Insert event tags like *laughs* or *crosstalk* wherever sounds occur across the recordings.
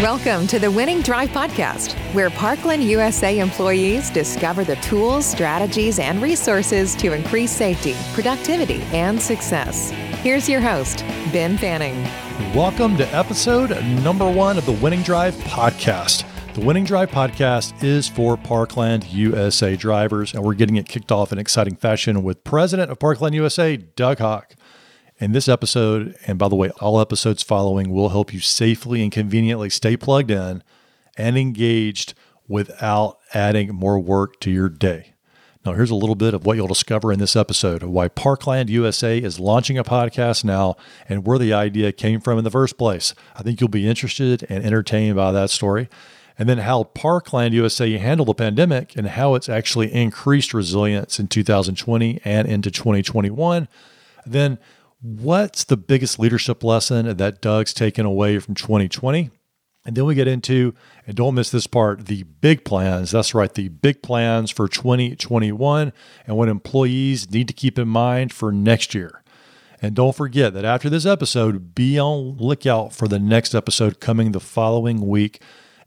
Welcome to the Winning Drive Podcast, where Parkland USA employees discover the tools, strategies, and resources to increase safety, productivity, and success. Here's your host, Ben Fanning. Welcome to episode number one of the Winning Drive Podcast. The Winning Drive Podcast is for Parkland USA drivers, and we're getting it kicked off in exciting fashion with President of Parkland USA, Doug Haugh. In this episode, and by the way, all episodes following will help you safely and conveniently stay plugged in and engaged without adding more work to your day. Now, here's a little bit of what you'll discover in this episode why Parkland USA is launching a podcast now and where the idea came from in the first place. I think you'll be interested and entertained by that story. And then how Parkland USA handled the pandemic and how it's actually increased resilience in 2020 and into 2021. Then what's the biggest leadership lesson that Doug's taken away from 2020? And then we get into, and don't miss this part, the big plans. That's right, the big plans for 2021 and what employees need to keep in mind for next year. And don't forget that after this episode, be on lookout for the next episode coming the following week.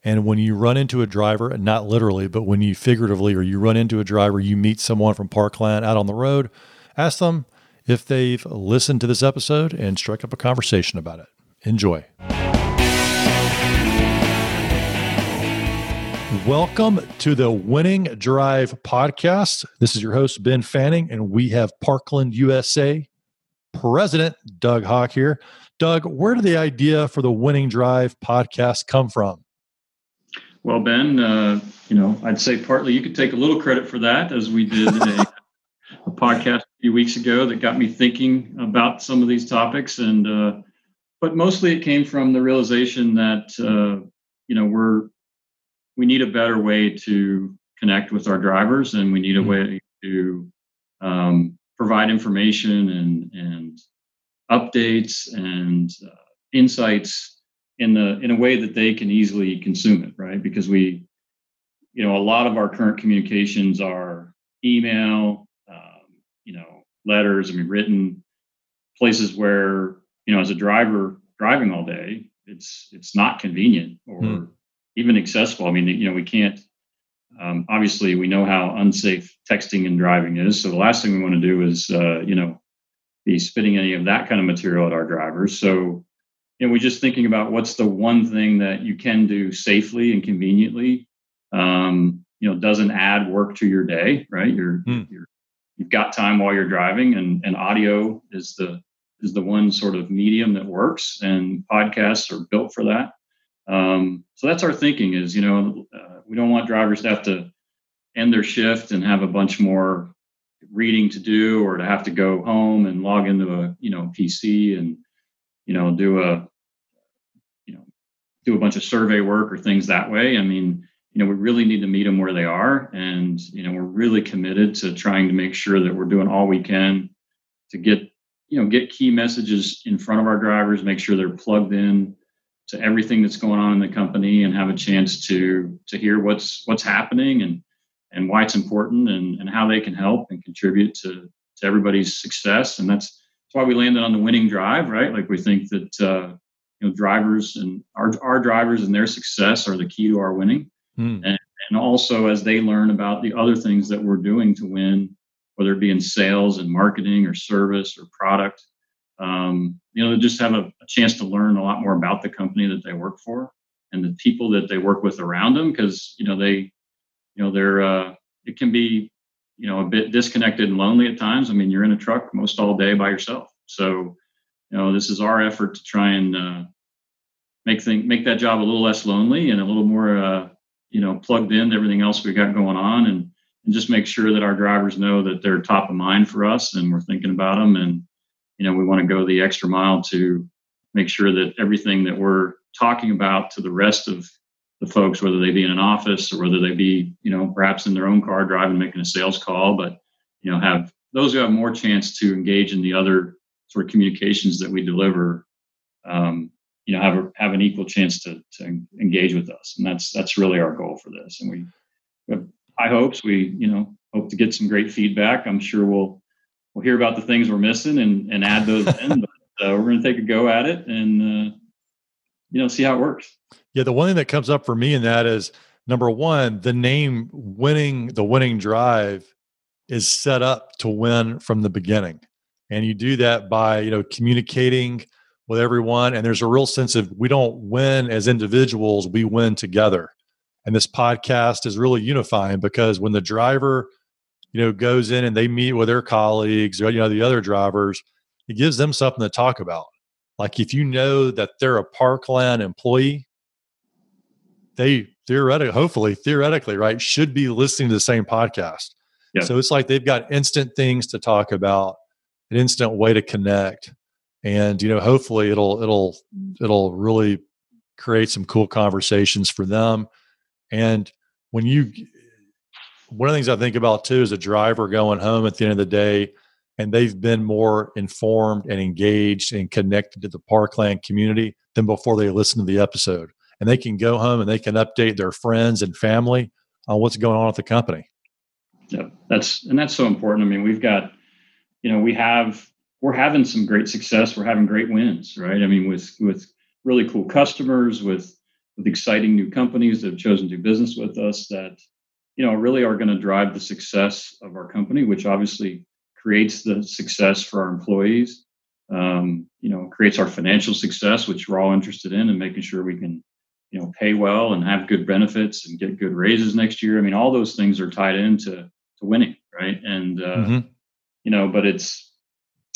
And when you run into a driver, not literally, but when you figuratively or you run into a driver, you meet someone from Parkland out on the road, ask them, if they've listened to this episode and struck up a conversation about it. Enjoy. Welcome to the Winning Drive podcast. This is your host, Ben Fanning, and we have Parkland USA President Doug Haugh here. Doug, where did the idea for the Winning Drive podcast come from? Well, Ben, uh, you know, I'd say partly you could take a little credit for that, as we did a, *laughs* a podcast few weeks ago that got me thinking about some of these topics and uh, but mostly it came from the realization that uh, you know we're we need a better way to connect with our drivers and we need a mm-hmm. way to um, provide information and and updates and uh, insights in the in a way that they can easily consume it right because we you know a lot of our current communications are email you know, letters. I mean, written places where you know, as a driver driving all day, it's it's not convenient or mm. even accessible. I mean, you know, we can't. Um, obviously, we know how unsafe texting and driving is. So the last thing we want to do is, uh, you know, be spitting any of that kind of material at our drivers. So, you know, we're just thinking about what's the one thing that you can do safely and conveniently. Um, you know, doesn't add work to your day, right? You're mm. you're you've got time while you're driving and, and audio is the is the one sort of medium that works and podcasts are built for that. Um, so that's our thinking is you know uh, we don't want drivers to have to end their shift and have a bunch more reading to do or to have to go home and log into a you know pc and you know do a you know do a bunch of survey work or things that way. I mean you know, we really need to meet them where they are. And, you know, we're really committed to trying to make sure that we're doing all we can to get, you know, get key messages in front of our drivers, make sure they're plugged in to everything that's going on in the company and have a chance to to hear what's what's happening and and why it's important and, and how they can help and contribute to to everybody's success. And that's that's why we landed on the winning drive, right? Like we think that uh, you know drivers and our our drivers and their success are the key to our winning Mm. And, and also as they learn about the other things that we're doing to win, whether it be in sales and marketing or service or product, um, you know, they just have a, a, chance to learn a lot more about the company that they work for and the people that they work with around them. Cause, you know, they, you know, they're, uh, it can be, you know, a bit disconnected and lonely at times. I mean, you're in a truck most all day by yourself. So, you know, this is our effort to try and uh, make thing, make that job a little less lonely and a little more uh, you know plugged in everything else we got going on and and just make sure that our drivers know that they're top of mind for us and we're thinking about them and you know we want to go the extra mile to make sure that everything that we're talking about to the rest of the folks whether they be in an office or whether they be you know perhaps in their own car driving making a sales call but you know have those who have more chance to engage in the other sort of communications that we deliver um, you know have a, have an equal chance to to engage with us and that's that's really our goal for this and we, we have high hopes we you know hope to get some great feedback i'm sure we'll we'll hear about the things we're missing and and add those in *laughs* but uh, we're going to take a go at it and uh, you know, see how it works. Yeah, the one thing that comes up for me in that is number one, the name winning the winning drive is set up to win from the beginning. And you do that by, you know, communicating with everyone. And there's a real sense of we don't win as individuals, we win together. And this podcast is really unifying because when the driver, you know, goes in and they meet with their colleagues or, you know, the other drivers, it gives them something to talk about. Like if you know that they're a Parkland employee, they theoretically, hopefully, theoretically, right, should be listening to the same podcast. Yeah. So it's like they've got instant things to talk about, an instant way to connect, and you know, hopefully, it'll it'll it'll really create some cool conversations for them. And when you, one of the things I think about too is a driver going home at the end of the day, and they've been more informed and engaged and connected to the Parkland community than before they listen to the episode and they can go home and they can update their friends and family on what's going on at the company. Yeah, that's and that's so important. I mean, we've got, you know, we have we're having some great success. We're having great wins, right? I mean, with with really cool customers, with with exciting new companies that have chosen to do business with us that, you know, really are going to drive the success of our company, which obviously creates the success for our employees. Um, you know, creates our financial success, which we're all interested in, and making sure we can you know pay well and have good benefits and get good raises next year. I mean, all those things are tied into to winning, right? And uh, mm-hmm. you know, but it's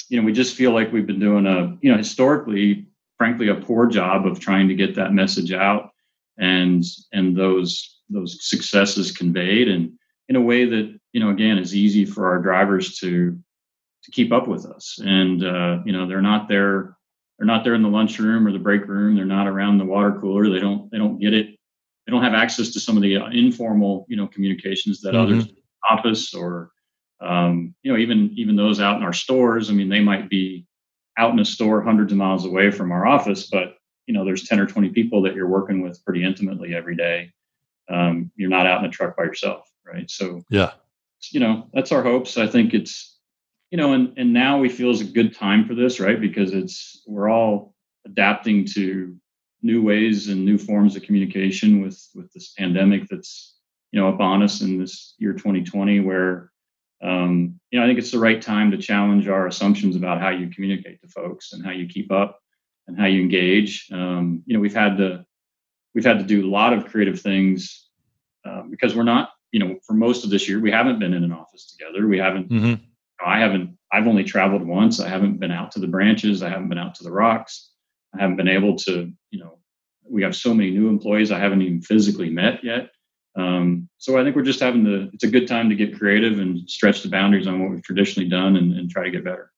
you know we just feel like we've been doing a you know historically, frankly, a poor job of trying to get that message out and and those those successes conveyed and in a way that you know again is easy for our drivers to to keep up with us and uh, you know they're not there they're not there in the lunchroom or the break room. They're not around the water cooler. They don't they don't get it. They don't have access to some of the uh, informal you know communications that mm-hmm. others office or um, you know even even those out in our stores. I mean, they might be out in a store hundreds of miles away from our office, but you know there's 10 or 20 people that you're working with pretty intimately every day. Um, you're not out in a truck by yourself, right? So yeah, you know that's our hopes. I think it's you know, and and now we feel is a good time for this, right? Because it's we're all adapting to new ways and new forms of communication with with this pandemic that's you know upon us in this year 2020 where um, you know i think it's the right time to challenge our assumptions about how you communicate to folks and how you keep up and how you engage um, you know we've had to we've had to do a lot of creative things uh, because we're not you know for most of this year we haven't been in an office together we haven't mm-hmm. I haven't, I've only traveled once. I haven't been out to the branches. I haven't been out to the rocks. I haven't been able to, you know, we have so many new employees I haven't even physically met yet. Um, so I think we're just having to, it's a good time to get creative and stretch the boundaries on what we've traditionally done and, and try to get better.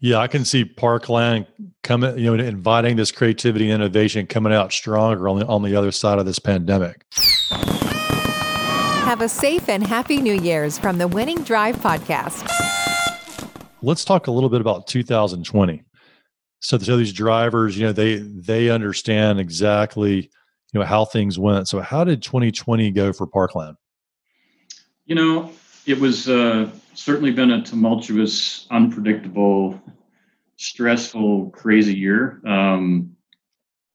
Yeah, I can see Parkland coming, you know, inviting this creativity and innovation coming out stronger on the, on the other side of this pandemic. Have a safe and happy New Year's from the Winning Drive podcast. Let's talk a little bit about 2020. So, so these drivers, you know, they they understand exactly, you know, how things went. So, how did 2020 go for Parkland? You know, it was uh, certainly been a tumultuous, unpredictable, stressful, crazy year. Um,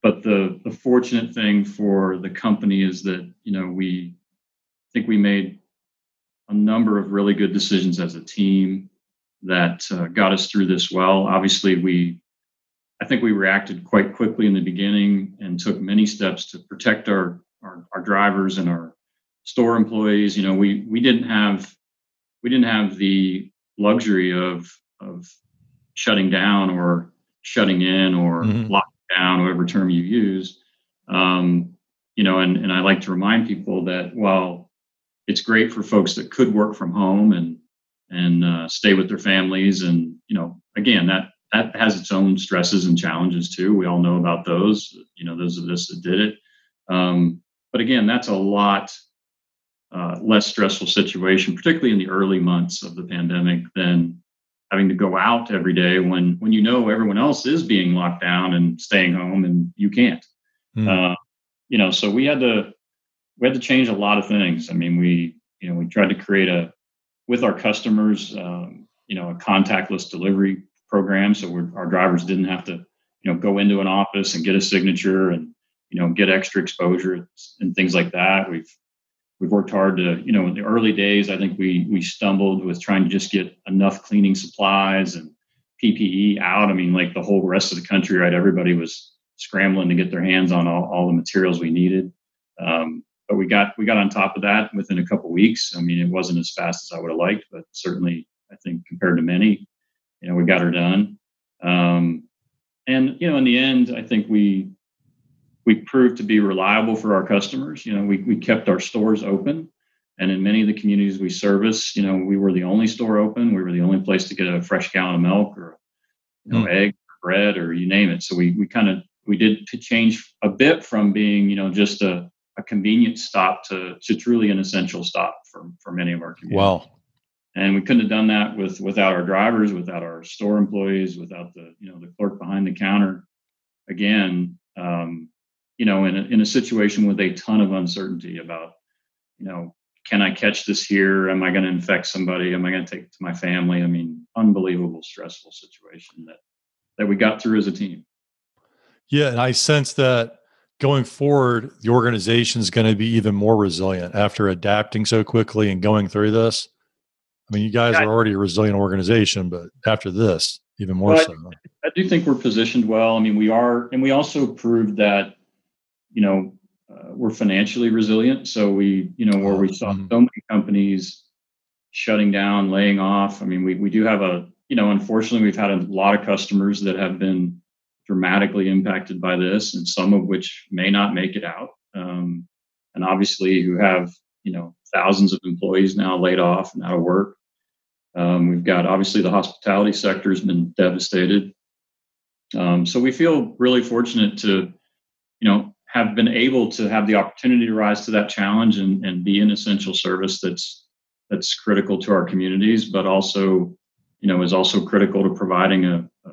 but the the fortunate thing for the company is that you know we think we made a number of really good decisions as a team that uh, got us through this well. Obviously, we I think we reacted quite quickly in the beginning and took many steps to protect our our, our drivers and our store employees. You know, we we didn't have we didn't have the luxury of of shutting down or shutting in or mm-hmm. locking down, whatever term you use. Um, you know, and and I like to remind people that while it's great for folks that could work from home and and uh, stay with their families and you know again that that has its own stresses and challenges too we all know about those you know those of us that did it um, but again that's a lot uh, less stressful situation particularly in the early months of the pandemic than having to go out every day when when you know everyone else is being locked down and staying home and you can't mm. uh, you know so we had to we had to change a lot of things. I mean, we you know we tried to create a with our customers, um, you know, a contactless delivery program, so our drivers didn't have to you know go into an office and get a signature and you know get extra exposure and things like that. We've we've worked hard to you know in the early days I think we we stumbled with trying to just get enough cleaning supplies and PPE out. I mean, like the whole rest of the country, right? Everybody was scrambling to get their hands on all, all the materials we needed. Um, but we got we got on top of that within a couple weeks. I mean, it wasn't as fast as I would have liked, but certainly I think compared to many, you know, we got her done. Um, and you know, in the end, I think we we proved to be reliable for our customers. You know, we we kept our stores open. And in many of the communities we service, you know, we were the only store open. We were the only place to get a fresh gallon of milk or, you know, mm. egg, or bread, or you name it. So we we kind of we did to change a bit from being, you know, just a, a convenient stop to to truly an essential stop for for many of our communities. Wow. And we couldn't have done that with without our drivers, without our store employees, without the you know the clerk behind the counter. Again, um, you know, in a, in a situation with a ton of uncertainty about, you know, can I catch this here? Am I going to infect somebody? Am I going to take it to my family? I mean, unbelievable, stressful situation that that we got through as a team. Yeah, and I sense that going forward, the organization is going to be even more resilient after adapting so quickly and going through this. I mean, you guys are already a resilient organization, but after this, even more well, so. I, I do think we're positioned well. I mean, we are, and we also proved that, you know, uh, we're financially resilient. So we, you know, where we saw mm-hmm. so many companies shutting down, laying off. I mean, we we do have a, you know, unfortunately, we've had a lot of customers that have been dramatically impacted by this, and some of which may not make it out. Um, and obviously, who have, you know, thousands of employees now laid off and out of work. Um, we've got obviously the hospitality sector has been devastated. Um, so we feel really fortunate to, you know, have been able to have the opportunity to rise to that challenge and, and be an essential service that's that's critical to our communities, but also, you know, is also critical to providing a, a,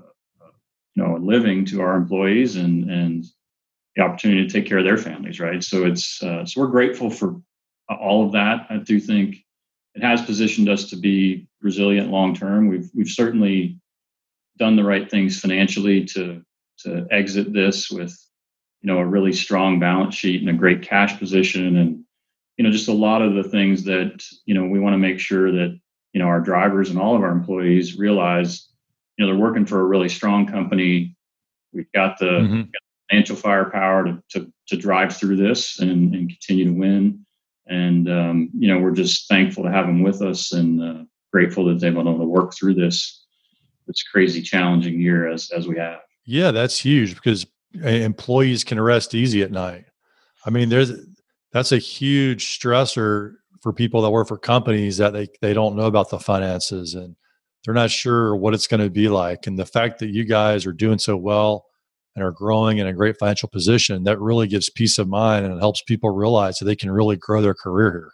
you know a living to our employees and and the opportunity to take care of their families, right? So it's uh, so we're grateful for all of that. I do think it has positioned us to be resilient long term. We've we've certainly done the right things financially to to exit this with you know a really strong balance sheet and a great cash position and you know just a lot of the things that you know we want to make sure that you know our drivers and all of our employees realize you know they're working for a really strong company we've got the, mm-hmm. got the financial firepower to, to, to drive through this and, and continue to win and um, you know we're just thankful to have them with us and uh, grateful that they've been able to work through this this crazy challenging year as as we have yeah that's huge because employees can rest easy at night. I mean, there's that's a huge stressor for people that work for companies that they they don't know about the finances and they're not sure what it's going to be like. And the fact that you guys are doing so well and are growing in a great financial position, that really gives peace of mind and it helps people realize that they can really grow their career here.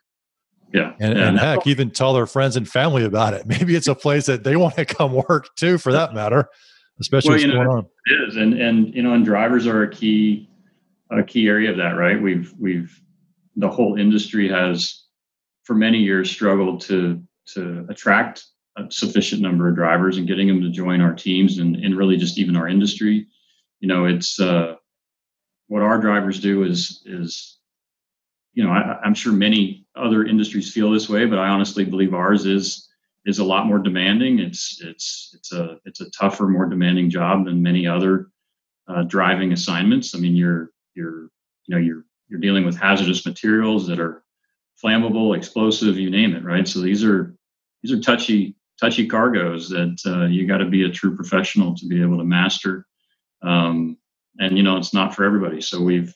Yeah. And, yeah. and heck, even tell their friends and family about it. *laughs* Maybe it's a place that they want to come work too, for that matter especially well, what's know, going on. It is, and and you know, and drivers are a key a key area of that, right? We've we've the whole industry has for many years struggled to to attract a sufficient number of drivers and getting them to join our teams and, and really just even our industry. You know, it's uh, what our drivers do is is you know I, I'm sure many other industries feel this way, but I honestly believe ours is is a lot more demanding. It's it's it's a it's a tougher, more demanding job than many other uh, driving assignments. I mean, you're you're you know you're you're dealing with hazardous materials that are flammable, explosive, you name it, right? So these are these are touchy touchy cargoes that uh, you got to be a true professional to be able to master. Um, and you know, it's not for everybody. So we've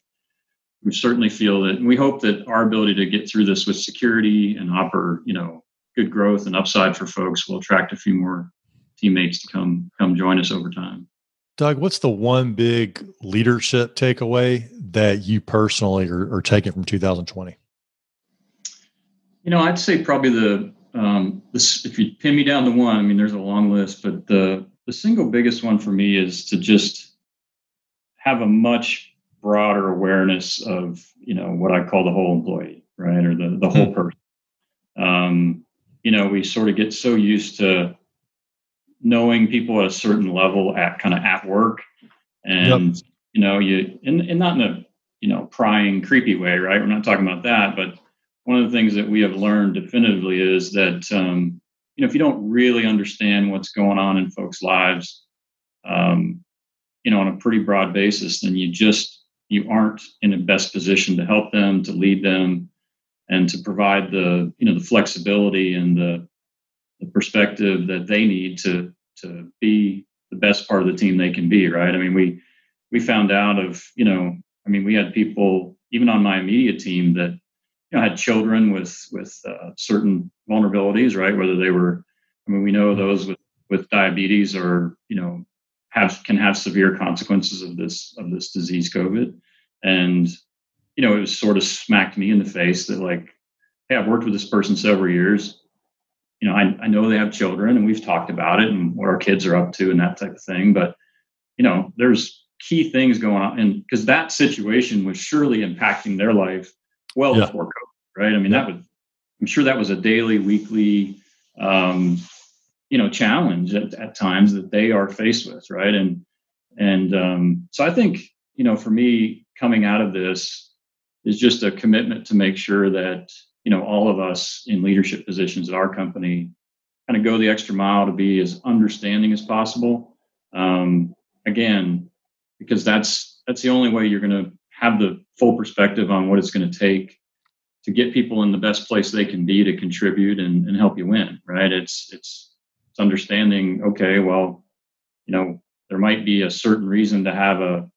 we certainly feel that we hope that our ability to get through this with security and offer you know good growth and upside for folks, we'll attract a few more teammates to come come join us over time. Doug, what's the one big leadership takeaway that you personally are, are taking from 2020? You know, I'd say probably the um, this, if you pin me down to one, I mean, there's a long list, but the the single biggest one for me is to just have a much broader awareness of you know what I call the whole employee, right, or the the whole hmm. person. Um, you know, we sort of get so used to knowing people at a certain level at kind of at work and yep. you know, you and, and not in a you know prying, creepy way, right? We're not talking about that, but one of the things that we have learned definitively is that um, you know if you don't really understand what's going on in folks' lives, um, you know, on a pretty broad basis, then you just you aren't in the best position to help them, to lead them, and to provide the you know the flexibility and the, the perspective that they need to to be the best part of the team they can be. Right? I mean, we we found out of you know, I mean, we had people even on my immediate team that you know had children with with uh, certain vulnerabilities, right? Whether they were, I mean, we know those with with diabetes or you know have can have severe consequences of this of this disease covid. And you know it was sort of smacked me in the face that like hey i've worked with this person several years. You know I, I know they have children and we've talked about it and what our kids are up to and that type of thing. But you know there's key things going on. And because that situation was surely impacting their life well yeah. before covid right? I mean yeah. that was i'm sure that was a daily weekly um, you know challenge at, at times that they are faced with right? And and um, so i think you know for me coming out of this is just a commitment to make sure that you know all of us in leadership positions at our company kind of go the extra mile to be as understanding as possible. Um, again because that's that's the only way you're going to have the full perspective on what it's going to take to get people in the best place they can be to contribute and, and help you win right? It's it's understanding, okay, well, you know, there might be a certain reason to have a,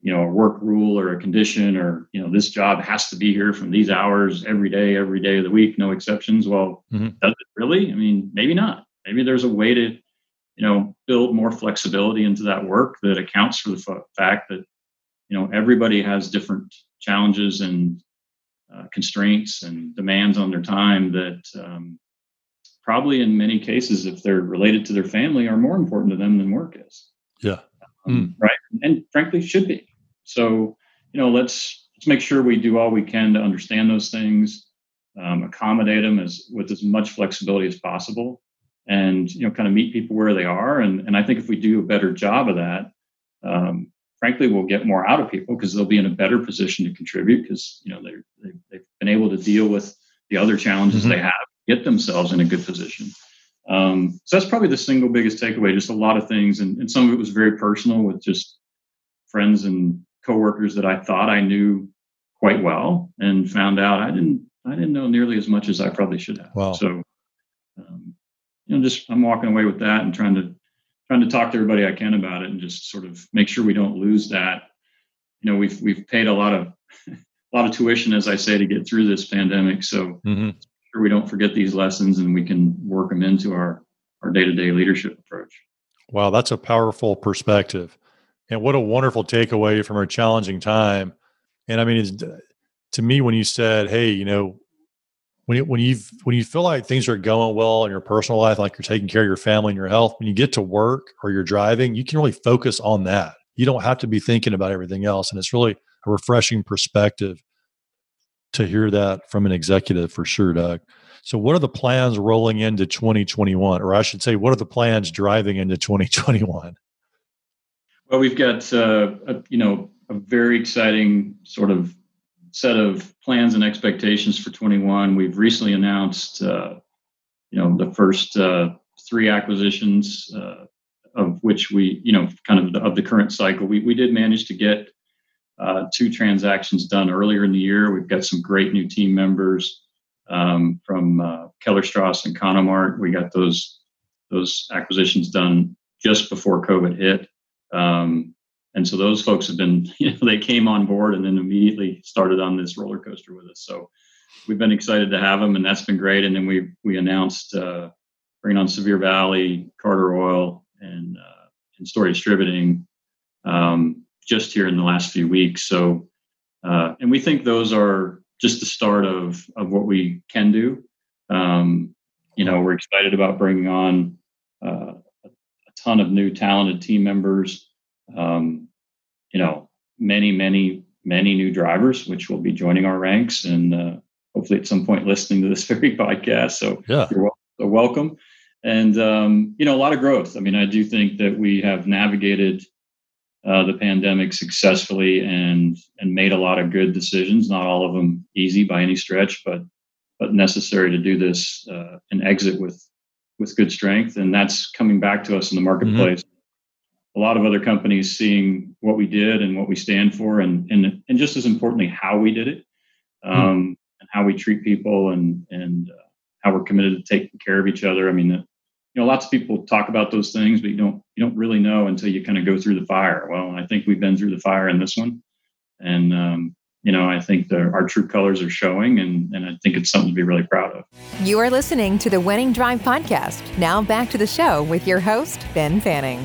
you know, a work rule or a condition or, you know, this job has to be here from these hours every day, every day of the week, no exceptions. Well, mm-hmm. does it really? I mean, maybe not. Maybe there's a way to, you know, build more flexibility into that work that accounts for the f- fact that, you know, everybody has different challenges and uh, constraints and demands on their time that um, probably in many cases, if they're related to their family, are more important to them than work is. Yeah. Um, mm. Right. And frankly, should be. So, you know, let's let's make sure we do all we can to understand those things, um, accommodate them as with as much flexibility as possible, and you know, kind of meet people where they are. And and I think if we do a better job of that, um, frankly, we'll get more out of people because they'll be in a better position to contribute because you know they're, they've been able to deal with the other challenges mm-hmm. they have get themselves in a good position. Um, so that's probably the single biggest takeaway. Just a lot of things, and, and some of it was very personal with just friends and coworkers that I thought I knew quite well, and found out I didn't. I didn't know nearly as much as I probably should have. Wow. So, um, you know, just I'm walking away with that and trying to trying to talk to everybody I can about it, and just sort of make sure we don't lose that. You know, we've we've paid a lot of *laughs* a lot of tuition, as I say, to get through this pandemic. So mm-hmm sure we don't forget these lessons and we can work them into our our day-to-day leadership approach. Wow, that's a powerful perspective. And what a wonderful takeaway from a challenging time. And I mean, it's, to me, when you said, "Hey, you know, when when you when you feel like things are going well in your personal life, like you're taking care of your family and your health, when you get to work or you're driving, you can really focus on that. You don't have to be thinking about everything else, and it's really a refreshing perspective to hear that from an executive for sure, Doug. So, what are the plans rolling into 2021, or I should say, what are the plans driving into 2021? Well, we've got uh, a, you know a very exciting sort of set of plans and expectations for 21. We've recently announced uh, you know the first uh, three acquisitions, uh, of which we you know kind of the, of the current cycle. We we did manage to get uh, two transactions done earlier in the year. We've got some great new team members um, from uh, Kellerstrass and Conomart. We got those those acquisitions done just before COVID hit. Um, and so those folks have been, *laughs* you know, they came on board and then immediately started on this roller coaster with us. So we've been excited to have them, and that's been great. And then we we announced uh, bringing on Sevier Valley, Carter Oil, and uh, and Story Distributing. Um, just here in the last few weeks. So, uh, and we think those are just the start of of what we can do. Um, you know, we're excited about bringing on uh, a, ton of new talented team members. Um, you know, many, many, many new drivers, which will be joining our ranks and uh, hopefully at some point listening to this *laughs* very podcast. So, yeah, you're welcome. And um, you know, a lot of growth. I mean, I do think that we have navigated uh, the pandemic successfully and and made a lot of good decisions. Not all of them easy by any stretch, but but necessary to do this uh, and exit with with good strength. And that's coming back to us in the mm-hmm. marketplace. Mm-hmm. A lot of other companies seeing what we did and what we stand for, and and and just as importantly, how we did it, mm-hmm. um, mm-hmm. and how we treat people, and and uh, how we're committed to taking care of each other. I mean, you know lots of people talk about those things but you don't you don't really know until you kind of go through the fire. Well i think we've been through the fire in this one. And um, you know i think the, our true colors are showing and, and i think it's something to be really proud of. You are listening to the winning drive podcast. Now back to the show with your host ben fanning.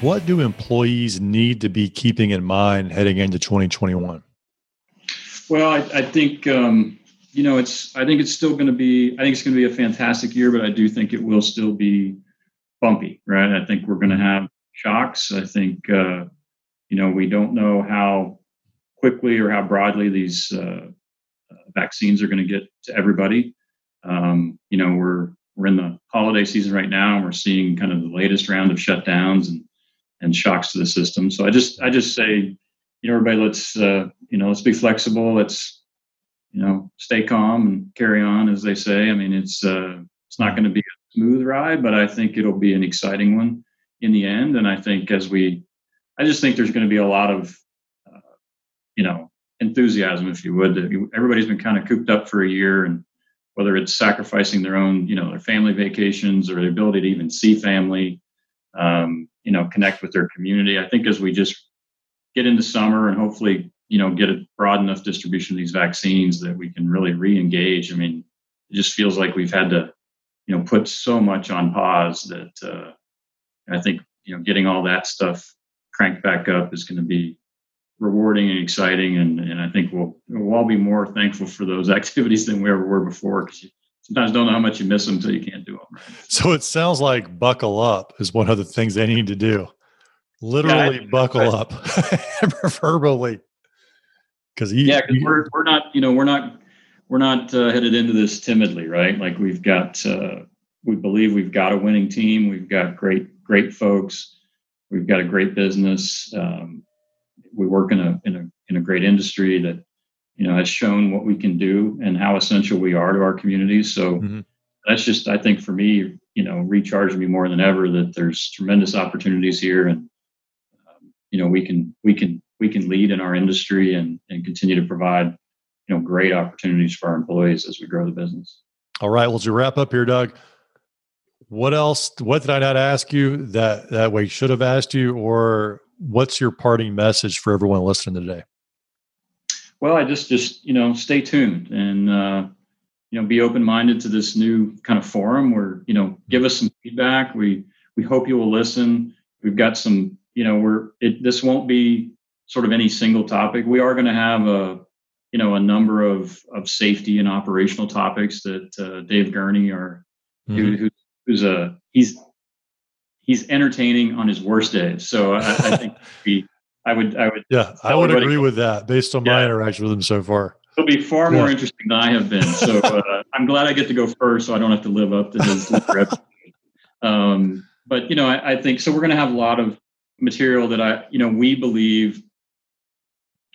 What do employees need to be keeping in mind heading into 2021 well i, I think um, you know, it's I think it's still going to be I think it's going to be a fantastic year, but I do think it will still be bumpy, right? I think we're going to have shocks. I think uh, you know we don't know how quickly or how broadly these uh, uh vaccines are going to get to everybody. Um, you know, we're we're in the holiday season right now, and we're seeing kind of the latest round of shutdowns and and shocks to the system. So I just I just say, you know, everybody, let's uh, you know, let's be flexible. Let's you know, stay calm and carry on, as they say. I mean, it's uh, it's not going to be a smooth ride, but I think it'll be an exciting one in the end. And I think as we, I just think there's going to be a lot of, uh, you know, enthusiasm, if you would. Everybody's been kind of cooped up for a year, and whether it's sacrificing their own, you know, their family vacations or the ability to even see family, um, you know, connect with their community. I think as we just get into summer and hopefully you know get a broad enough distribution of these vaccines that we can really re-engage. I mean it just feels like we've had to you know put so much on pause that uh, i think you know getting all that stuff cranked back up is going to be rewarding and exciting and, and i think we'll we'll all be more thankful for those *laughs* activities than we ever were before because you sometimes don't know how much you miss them until you can't do them right? So it sounds like buckle up is one of the things they need to do. Literally yeah, buckle I, up *laughs* preferably because yeah, because we're we're not you know we're not we're not uh, headed into this timidly, right? Like we've got uh, we believe we've got a winning team, we've got great great folks, we've got a great business. Um, we work in a in a in a great industry that you know has shown what we can do and how essential we are to our communities. So. Mm-hmm. That's just, I think, for me, you know, recharging me more than ever that there's tremendous opportunities here, and um, you know, we can we can we can lead in our industry and, and continue to provide you know great opportunities for our employees as we grow the business. All right. Well, to wrap up here, Doug, what else? What did I not ask you that that way should have asked you, or what's your parting message for everyone listening today? Well, I just just you know stay tuned and uh, you know be open minded to this new kind of forum where you know give us some feedback. We we hope you will listen. We've got some you know we're it, this won't be sort of any single topic. We are going to have a you know a number of of safety and operational topics that uh, Dave Gurney or mm-hmm. who, who's a he's he's entertaining on his worst days. So I, I *laughs* think we I would I would yeah I would agree with that based on yeah. my interaction with him so far. It'll be far yeah. more interesting than I have been. So *laughs* uh, I'm glad I get to go first, so I don't have to live up to his um, but you know, I, I think so. We're going to have a lot of material that I, you know, we believe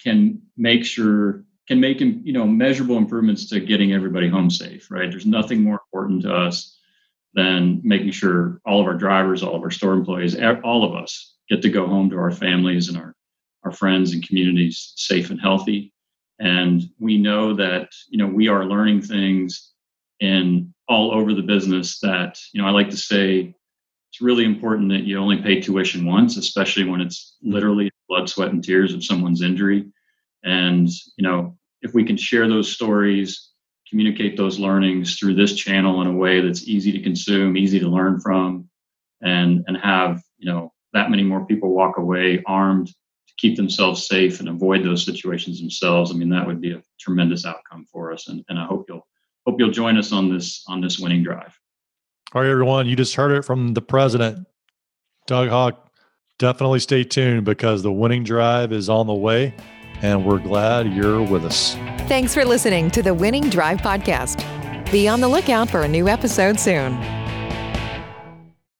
can make sure can make you know measurable improvements to getting everybody home safe right? There's nothing more important to us than making sure all of our drivers all of our store employees all of us get to go home to our families and our our friends and communities safe and healthy. And we know that you know we are learning things in all over the business that you know i like to say it's really important that you only pay tuition once, especially when it's literally blood, sweat, and tears of someone's injury. And, you know, if we can share those stories, communicate those learnings through this channel in a way that's easy to consume, easy to learn from, and and have, you know, that many more people walk away armed to keep themselves safe and avoid those situations themselves, I mean, that would be a tremendous outcome for us. And, and I hope you'll hope you'll join us on this on this winning drive. All right, everyone, you just heard it from the president, Doug Haugh. Definitely stay tuned because the winning drive is on the way, and we're glad you're with us. Thanks for listening to the Winning Drive Podcast. Be on the lookout for a new episode soon.